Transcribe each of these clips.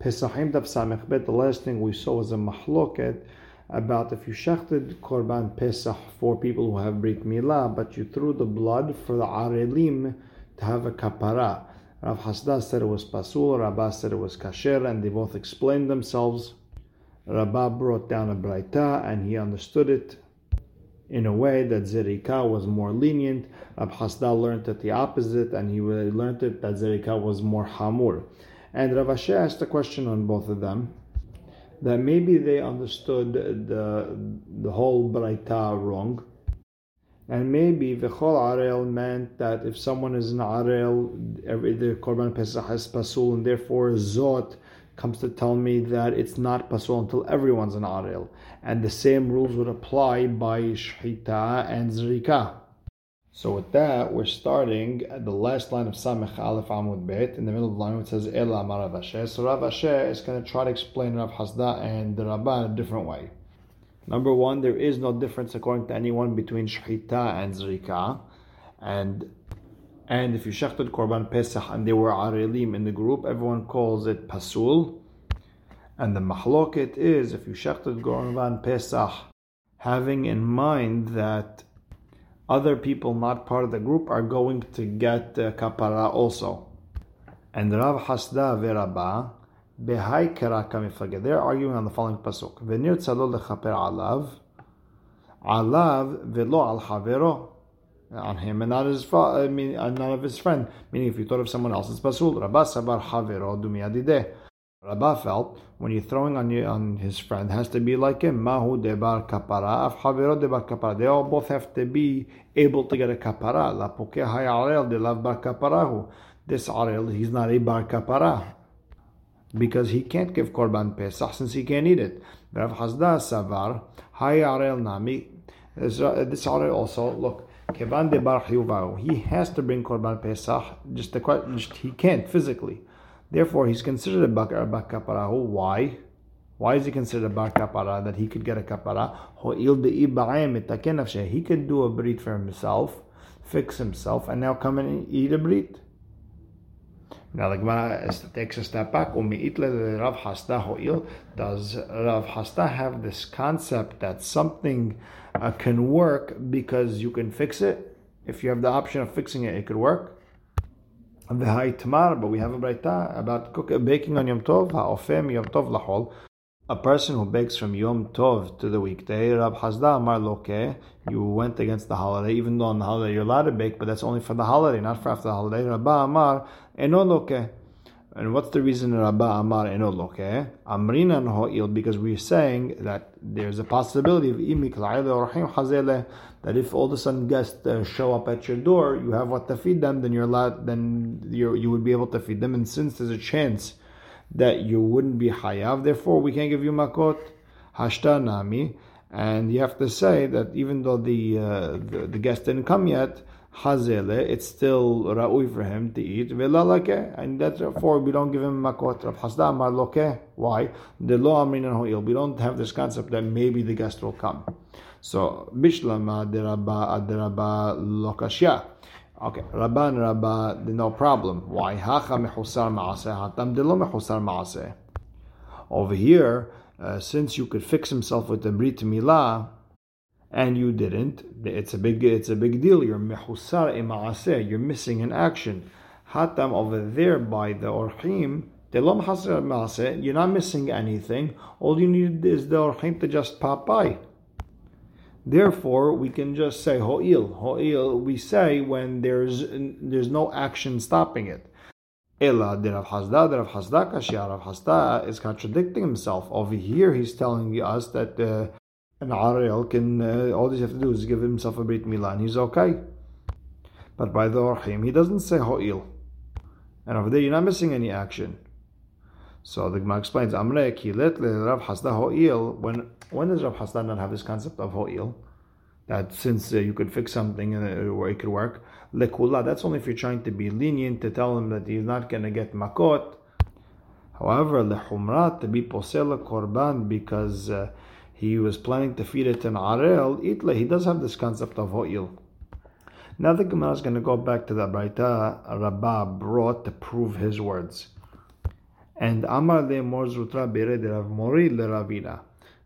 Pesachim Daf Samech Bet, the last thing we saw was a mahloket about if you shechted Korban Pesach for people who have Brit Milah, but you threw the blood for the Arelim to have a kapara. Rav Hasda said it was pasul, Rabbah said it was kasher, and they both explained themselves. Rabbah brought down a braita, and he understood it in a way that Zerika was more lenient. Rav learned it the opposite, and he learned it that Zerika was more hamur. And Rav Ashi asked a question on both of them that maybe they understood the the whole braita wrong. And maybe v'chol arel meant that if someone is an arel, the korban pesach has pasul, and therefore zot comes to tell me that it's not pasul until everyone's an arel, and the same rules would apply by shchita and zrika. So with that, we're starting at the last line of Samech Aleph Amud Bet. In the middle of the line, it says Ela Amar Rav Ashi. So Rav Ashi is going to try to explain Rav Hasda and the Rabbah in a different way. Number one, there is no difference according to anyone between Shchita and Zrika. And and if you shechted Korban Pesach and they were Arelim in the group, everyone calls it Pasul. And the Mahloket is if you shechted Korban Pesach having in mind that other people not part of the group are going to get uh, kapara also. And Rav Hasda ve'Rabba behai miflage. They're arguing on the following pasuk. V'nir tzalo lechaper alav, alav velo al havero. On him and not his I mean, not of his friend. Meaning, if you thought of someone else, it's pasul. Rabba sabar havero dumiyadideh. Rabbah felt when you're throwing on you, on his friend has to be like him. Mahu debar kapara, af havero debar kapara. They all both have to be able to get a kapara. La poke hayarel de lav bar kaparahu. This arel, he's not a bar kapara because he can't give korban pesach since he can't eat it. Rav Hasda savar hayarel nami. Uh, this arel also look. Kevan de bar He has to bring korban pesach. Just the just he can't physically. Therefore, he's considered a bar kapara. Why? Why is he considered a bar kapara? That he could get a kapara. He could do a brit for himself, fix himself, and now come and eat a brit. Now the Gemara takes a step back. Does Rav Hasda have this concept that something uh, can work because you can fix it? If you have the option of fixing it, it could work the Tamar, but we have a Braita about cook, uh, baking on Yom Tov, ha'ofem Yom Tov lahol. A person who bakes from Yom Tov to the weekday, Rab Hasda Amar Loke, you went against the holiday, even though on the holiday you're allowed to bake, but that's only for the holiday, not for after the holiday. Rabba Amar Eno Loke. And what's the reason Rabba Amar Eno Loke? Amrina Ho'il, because we're saying that there's a possibility of hazele that if all of a sudden guests uh, show up at your door, you have what to feed them, then you're allowed, then you you would be able to feed them. And since there's a chance that you wouldn't be hayav, therefore we can't give you makot hashta nami. And you have to say that even though the, uh, the, the guest didn't come yet, hazele, it's still ra'ui for him to eat. Velalake, and that's therefore we don't give him makot. Rav Hasda amar. Why? The law amrinan We don't have this concept that maybe the guest will come. So bishlama deraba aderaba lokashya. Okay, Rabban Rabba, no problem. Why? Hacha mechusar maaseh, hatam de lo mechusar maaseh. Over here, uh, since you could fix himself with the brit milah, and you didn't, it's a big it's a big deal. You're mechusar maaseh. You're missing an action. Hatam over there by the orchim. You're not missing anything. All you need is the orchim to just pop by. Therefore, we can just say ho'il. Ho'il we say when there's there's no action stopping it. Ella de Rav Hasda, de Rav Hasda Kashia, Rav Hasda is contradicting himself. Over here, he's telling us that uh, an Ariel can, uh, all he have to do is give himself a Brit Milah and he's okay. But by the Orchim, he doesn't say Ho'il. And over there, you're not missing any action. So the Gemara explains, Amre kilet le Rav Hasda ho'il. When when does Rav Hasda not have this concept of ho'il? That since uh, you could fix something uh, it could work, lekula. That's only if you're trying to be lenient to tell him that he's not going to get makot. However, lechumrat to be posel korban because uh, he was planning to feed it in arel itle. He does have this concept of ho'il. Now the Gemara is going to go back to the Braita Rabbah brought to prove his words. And Amar le Mar Zutra bere de Rav Mori le Ravina.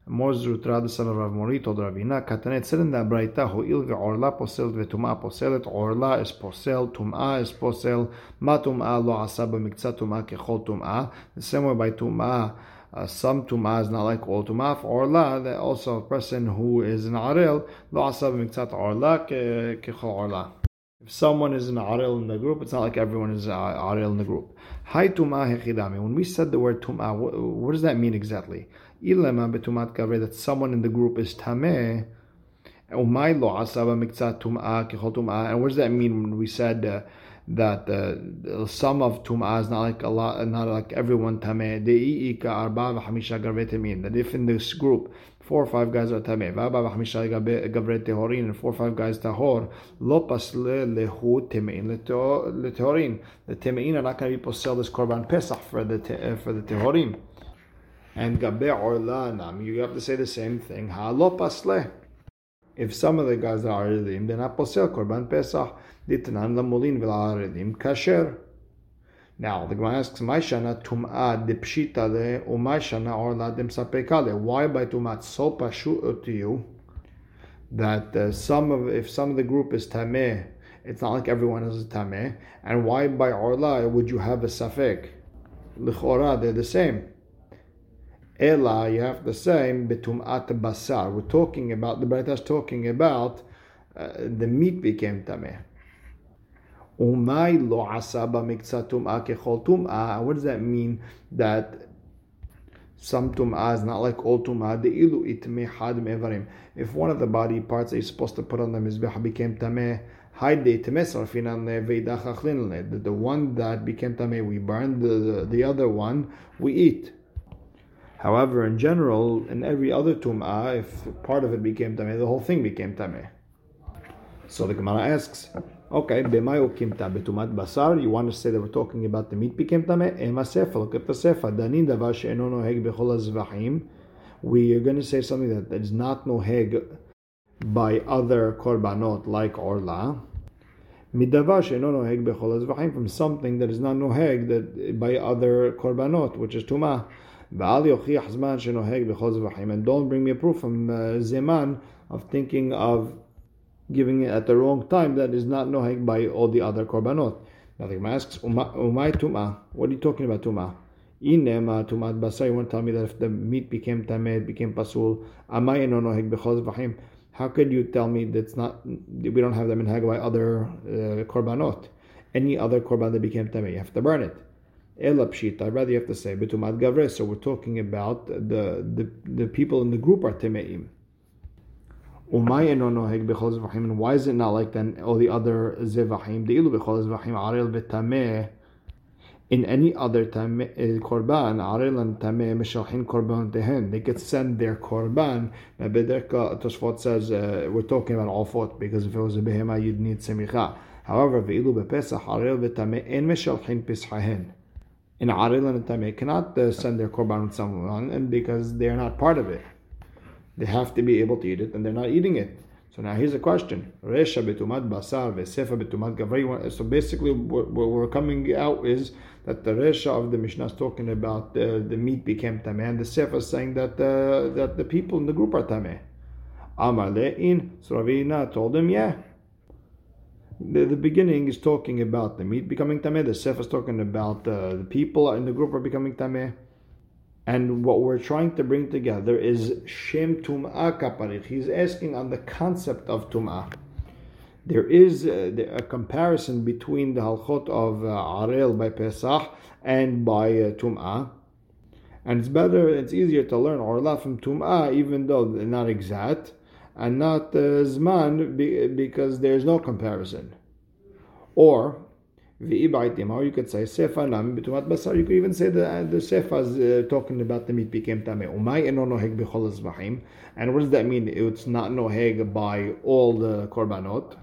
Mar Zutra, the son of Rav Mori, told Ravina, Katanet said in the Braita, Ho'il ve'orla posel ve'tum'a poselet, orla is posel, tum'a is posel, ma tum'a lo asa b'miktzat tum'a kechol tum'a. The same way by tum'a, uh, some tum'ah is not like all tum'ah. For orla, that also a person who is an aril, lo asa b'miktzat orla kechol orla. If someone is an aril in the group, it's not like everyone is uh, aril in the group. Hi tum'ah hechidami. When we said the word tum'ah, what, does that mean exactly? Ilema betumat kavre, that someone in the group is tameh. Umay lo asaba miktzat tum'ah kechol tum'ah. And what does that mean when we said uh, that uh, some of tum'ah is not like a lot, not like everyone tameh? De'iika arba v'hamisha gavre. That if in this group four or five guys are tameh, v'arba v'hamisha tehorin, and four or five guys tahor, lo pasle lehu temein letehorin. The temein are not going to be posel this korban pesach for the te, for the tehorim. And gabe orla you have to say the same thing. Ha lo pasle. If some of the guys are aridim, they're not posel korban pesach. Ditnan lamulin v'la'aridim kasher. Now the Gemara asks, "My shana tum'ah dipshita le, or my shana. Why by tum'ah it's so pashut to you that uh, some of if some of the group is tameh, it's not like everyone is tameh, and why by orla would you have a safek? Lichora, they're the same. Ela, you have the same betum'at basar. We're talking about the Brayta talking about uh, the meat became tameh. Umay lo asaba miksa tum'ah kechol tum'ah. What does that mean? That some tum'ah is not like all tum'ah. De'ilu itme had mevarim. If one of the body parts that you're supposed to put on the mizbech became tameh, hide the the one that became tameh we burn, the, the, the other one we eat. However, in general, in every other tum'ah, if part of it became tameh, the whole thing became tameh. So the Gemara asks, okay, betumat basar. You want to say that we're talking about the meat became tameh? Ema sefa. Look at the sefa. Danin davar she'eno noheg bechol hazvahim. We are going to say something that is not noheg by other korbanot like orla. Midavar she'eno noheg bechol hazvahim from something that is not noheg that by other korbanot, which is tumah. And don't bring me a proof from uh, Zeman of thinking of giving it at the wrong time that is not noheg by all the other korbanot. Now the Gemara asks, Umay tuma. What are you talking about tuma? Inema tumat basar. You want to tell me that if the meat became tamed, became pasul, amay no noheg bechol v'chim. How could you tell me that's not? We don't have them in hag by other uh, korbanot. Any other korban that became tamed, you have to burn it. Ela pshita. Rather, you have to say betumat gavre. So we're talking about the the, the people in the group are temeim. And why is it not like then all the other zevahim? In any other time, korban aril and tameh mishalhin korban tehen. They could send their korban. Now, Bederka Tosfot says uh, we're talking about four because if it was a behema, you'd need semicha. However, ve'ilu bepesach aril betameh en mishalhin pishahen in Aril and Tameh cannot uh, send their korban with someone, and because they are not part of it, they have to be able to eat it, and they're not eating it. So now here's a question: Resha betumat basar vesefa betumat gavri. So basically, what we're coming out is that the resha of the Mishnah is talking about uh, the meat became tameh, and the sefa is saying that uh, that the people in the group are tameh. Amar le'in. So Ravina told him, yeah, the, the beginning is talking about the meat becoming tameh. The Sef is talking about uh, the people in the group are becoming tameh. And what we're trying to bring together is Shem Tum'ah Kaparich. He's asking on the concept of Tum'ah. There is a, a comparison between the halchot of uh, Arel by Pesach and by uh, Tum'ah. And it's better, it's easier to learn Orla from Tum'ah, even though they're not exact and not uh, Zman because there's no comparison. Or, or you could say Sefa Nami Bitumat Basar. You could even say the, uh, the Sefa is uh, talking about the meat became Tameh. Umay eno noheg b'chol azvahim. And what does that mean? It's not noheg by all the korbanot.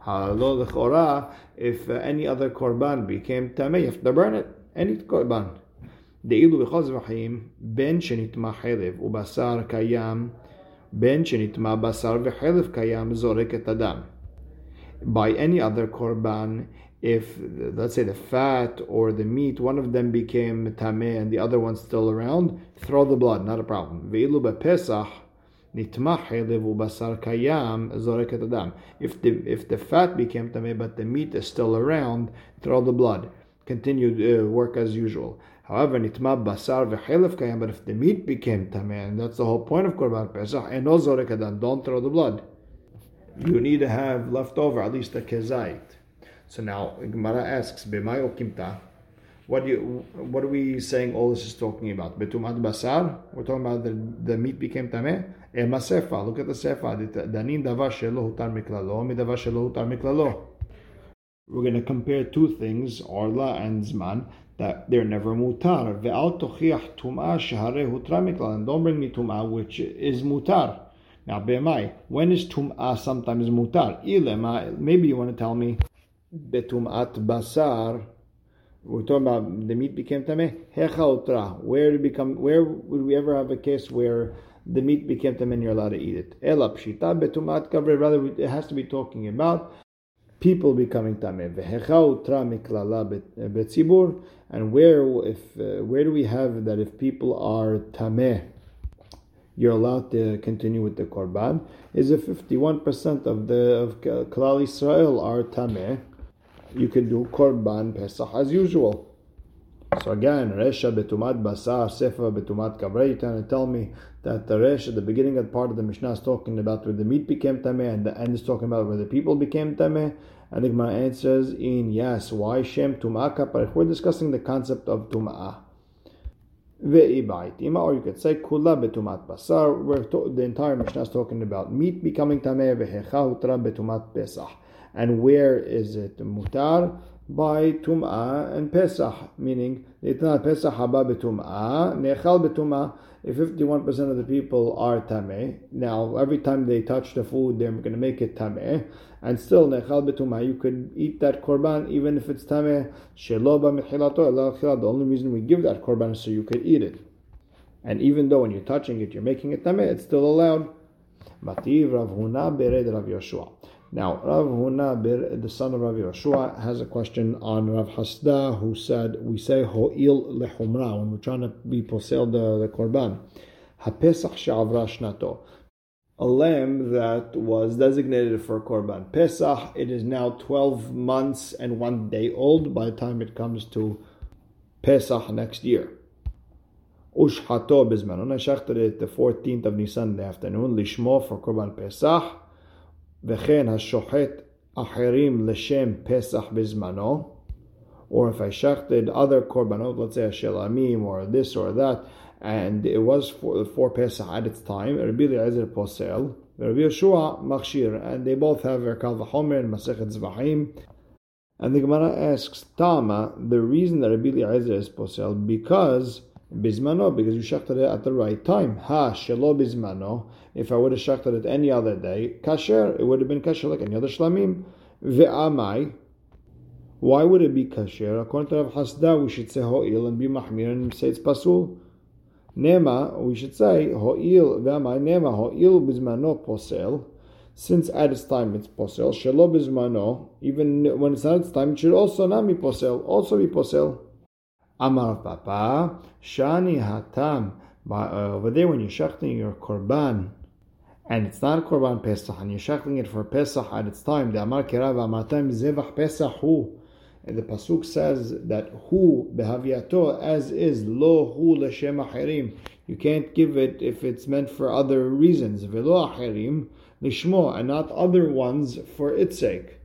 Halo l'chora, if uh, any other korban became Tameh, you have to burn it. Any korban. דאילו בכל זבחים, בין שנטמע חלב ובשר קיים Ben shenitma basar v'chelev kayam. By any other korban, if let's say the fat or the meat, one of them became tameh and the other one's still around, throw the blood, not a problem. Ve'ilu bepesach nitma chelev ubasar kayam zorek et adam. If the if the fat became tameh but the meat is still around, throw the blood. Continue uh, work as usual. However, nitma basar v'chelev kayam. But if the meat became tameh, and that's the whole point of korban pesach, and no zorek don't throw the blood. You need to have left over at least a kezait. So now Gemara asks, "B'may okimta." What do you, what are we saying? All this is talking about betumat basar. We're talking about the, the meat became tameh. Ema sefa. Look at the sefa. Danin davar shelo hutar miklalo. Mi davar shelo hutar miklalo. We're going to compare two things, orla and zman, that they're never mutar. Ve'al tochiach tum'ah shehare hutra miklal. And don't bring me tum'ah which is mutar. Now, be'mai, when is tum'ah sometimes mutar? Ilema, maybe you want to tell me betum'at basar. We're talking about the meat became tameh. Hecha Where did become? Where would we ever have a case where the meat became tameh and you're allowed to eat it? Ela pshita betum'at kavre. Rather, it has to be talking about people becoming tameh. Miklala. And where if uh, where do we have that if people are tameh? You're allowed to continue with the korban. Is if 51% of the of Klal Israel are tameh you can do korban pesach as usual. So again, Resha betumat basar, Sefer betumat kavrei. You're trying to tell me that the Resha, the beginning of the part of the Mishnah is talking about where the meat became tameh, and the end is talking about where the people became tameh. And the Gemara answers in yes. Why Shem tum'ah kaparech? We're discussing the concept of tum'ah. Ve'ibaitima, or you could say kula betumat basar. Where the entire Mishnah is talking about meat becoming tameh ve'hecha utra betumat pesach. And where is it mutar? By tum'ah and pesach, meaning itna pesach haba betum'ah, nechal betum'ah. If 51% of the people are tameh, now every time they touch the food, they're going to make it tameh, and still nechal betum'ah, you could eat that korban even if it's tameh. Sheloba mechilato The only reason we give that korban is so you could eat it. And even though when you're touching it, you're making it tameh, it's still allowed. Mativ Rav Huna bered Rav Yoshua. Now, Rav Huna, the son of Rav Yoshua, has a question on Rav Hasda, who said, we say ho'il lehumra, when we're trying to be posel the, the korban. HaPesach she'avra shnato. A lamb that was designated for korban Pesach, it is now 12 months and one day old by the time it comes to Pesach next year. Ushhato shechted it the 14th of Nisan in the afternoon. Lishmo for korban Pesach. וכן השוחט אחרים לשם פסח בזמנו, or if I shechted other korbanot, let's say a shelamim or this or that, and it was for, for Pesach at its time, Rabbi Eliezer posel, Rabbi Yeshua machshir, and they both have their kal v'chomer and Masechet Zvahim. And the Gemara asks, Tama, the reason that Rabbi Eliezer is posel, because Bismano, because you shechted it at the right time. Ha, shelo bismano. If I would have shechted it any other day, kasher, it would have been kasher like any other shlamim. Ve'amai. Why would it be kasher? According to Rav Hasda, we should say ho'il and be mahmir and say it's pasul. Nema, we should say ho'il ve'amai nema ho'il bismano posel. Since at its time it's posel, shelo bismano, even when it's not its time, it should also not be posel, also be posel. Amar Papa, Shani Hatam. Uh, over there, when you're your korban, and it's not a korban Pesach, and you're shechting it for Pesach at its time, the Amar Kerav Amatam Zevach Pesach Hu. And the pasuk says that hu behaviato as is lo hu l'shem achirim. You can't give it if it's meant for other reasons. Velo achirim lishmo and not other ones for its sake.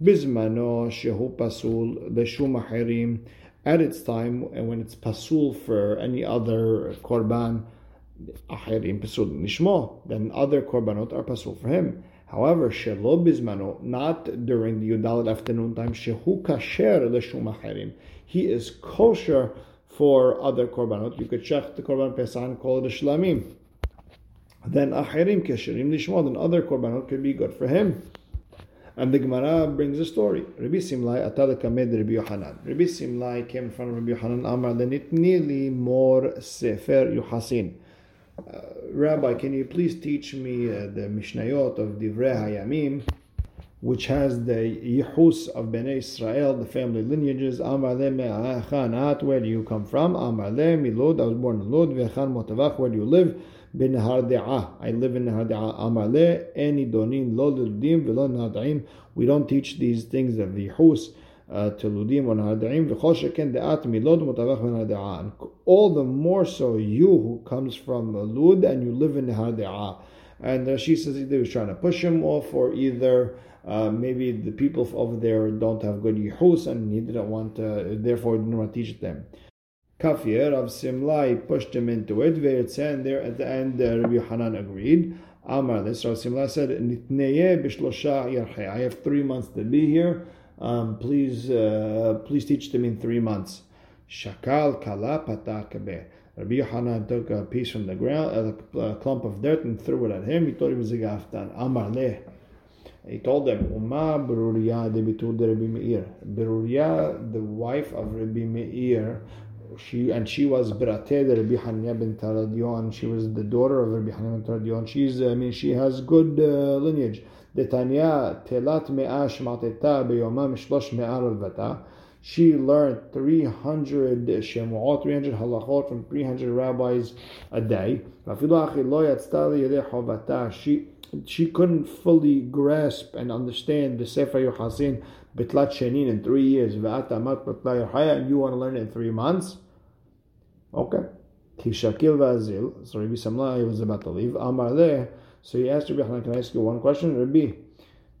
Bismano shehu pasul l'shum achirim at its time, and when it's pasul for any other korban, then other korbanot are pasul for him. However, shelo not during the Yudalit afternoon time, shehu kasher l'shum. He is kosher for other korbanot. You could check the korban pesach and call it a shlamim. Then achirim kesherim then other korbanot could be good for him. And the Gemara brings a story. Rabbi Simlai atalaka med Rabbi Yohanan. Rabbi Simlai came in front of Rabbi Yohanan Amar lenitnili mor sefer yuhasin. Uh, Rabbi, can you please teach me uh, the Mishnayot of Divrei Hayamim? Which has the Yihus of Bnei Israel, the family lineages. Amar le me'achanat, where do you come from? Amar milod, I was born in Lod. Ve'chan motavach, where do you live? Ben Harde'ah, I live in Harde'ah. Amar eni donin lo ludim velo nadaim. We don't teach these things of Yihus. Uh, to Ludim or Nadaim, V'chosheken de'at milod motavach v'nade'ah. All the more so you who comes from Lud and you live in Harde'ah. And uh, she says he was trying to push him off or either uh, maybe the people over there don't have good yihus and he didn't want to, therefore didn't want to teach them. Kafir of Simla, pushed him into it. And there at the end, uh, Rabbi Hanan agreed. Amar, this Rav Simla said, I have three months to be here. Um, please, uh, please teach them in three months. Shakal kala. Rabbi Yohanan took a piece from the ground, a, clump of dirt, and threw it at him. He thought he was a gaftan. Amar leh. He told them, Uma Beruria de Bitur de Rabbi Meir. Beruria, the wife of Rabbi Meir, she and she was Brate Rabbi Hanina bin Taradion. She was the daughter of Rabbi Hanina bin Taradion. She's, I mean, she has good uh, lineage. Detanya telat me'ah shmateta beyomam shlosh me'ah revata. She learned 300 shemuot, 300 halachot from 300 rabbis a day. She she couldn't fully grasp and understand the Sefer Yochasin Betlat Shenin in three years. And you want to learn it in three months? Okay. Kishakil Vazil. So Rabbi Samla was about to leave. Amar le. So he asked Rabbi Hanan, can I ask you one question? Rabbi,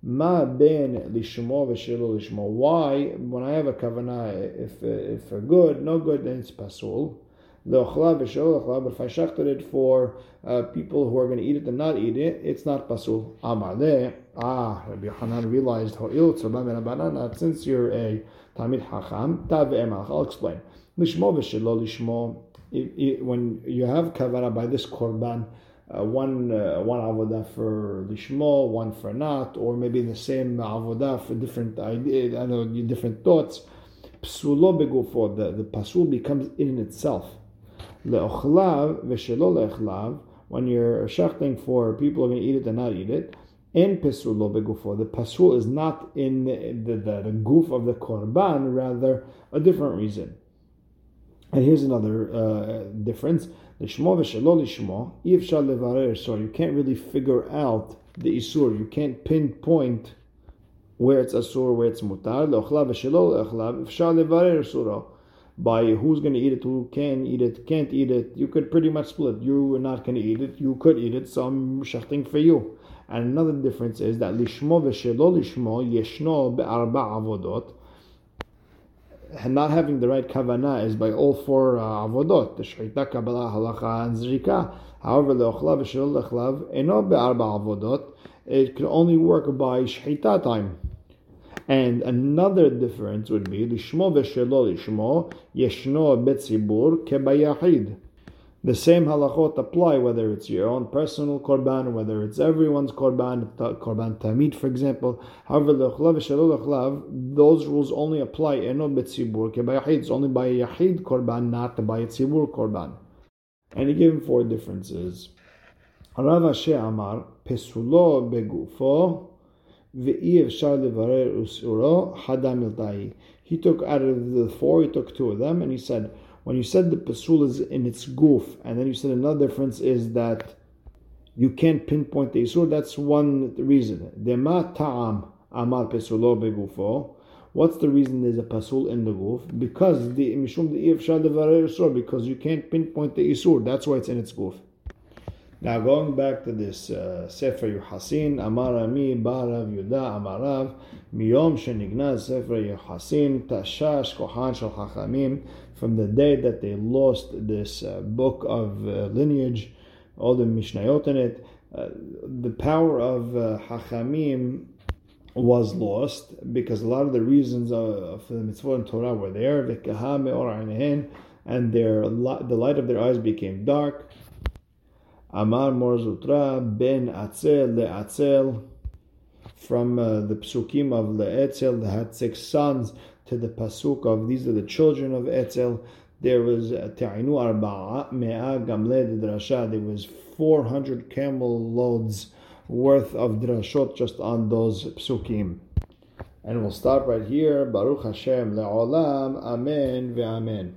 Ma ben lishmo v'shelo lishmo. Why, when I have a kavanah, if, if good, no good, then it's pasul. But if I shechted it for uh, people who are going to eat it and not eat it, it's not pasul. Amar le. Ah, Rabbi Hanan realized, since you're a Talmid Hacham, I'll explain. Lishmo v'shelo lishmo. When you have kavanah by this korban, uh, one uh, one avodah for lishmo, one for not, or maybe the same avodah for different ideas, I know different thoughts. Psulo begufo, the the pasul becomes in itself. Le'ochlav v'shelo le'ochlav, when you're shechting for people are going to eat it and not eat it, and pesulo begufo. The pasul is not in the, the, the goof of the korban, rather a different reason. And here's another uh, difference. Lishmo v'shelo ifshal levarer. So you can't really figure out the isur. You can't pinpoint where it's asur, where it's mutar. Le'ochlav v'shelo le'ochlav, ifshal levarer. By who's going to eat it, who can eat it, can't eat it. You could pretty much split. You are not going to eat it. You could eat it. So I'm shechting for you. And another difference is that lishmo v'shelo lishmo yeshno be'arba avodot not having the right kavanah is by all four uh, avodot, the shchita, kabbalah, halacha, and zrika. However, the ochlav v'shel lechlav eno be'arba avodot. It can only work by shchita time. And another difference would be lishmo v'shelo lishmo yeshno betzibur kebayahid. The same halachot apply whether it's your own personal korban, whether it's everyone's korban, korban tamid, for example. However, those rules only apply eno betzibur It's only by a yahid korban, not by a tzibur korban. And he gave him four differences. Rav Ashi Amar pesulo begufo ve'i efshar levarer usuro hadam He took out of the four, he took two of them, and he said when you said the pasul is in its goof, and then you said another difference is that you can't pinpoint the isur, that's one reason. Dema ta'am amar pesulo begufo. What's the reason there's a pasul in the goof? Because the mishum the because you can't pinpoint the isur. That's why it's in its goof. Now going back to this uh, Sefer Yohasin, Amarami Barav Yuda Amarav Miyom Shenignaz Sefer Yohasin Tashash Kohan Shal Chachamim from the day that they lost this uh, book of uh, lineage, all the Mishnayot in it, uh, the power of uh, Hachamim was lost because a lot of the reasons of, of the mitzvot and Torah were there, and their the light of their eyes became dark. Amar Mar Zutra ben Atzel le'atzel. From uh, the psukim of Le'etzel, they had six sons to the pasuk of these are the children of Etzel. There was Ta'inu Arba'a Me'a Gamle Drasha. There was 400 camel loads worth of drashot just on those psukim. And we'll stop right here. Baruch Hashem le'olam. Amen ve'amen.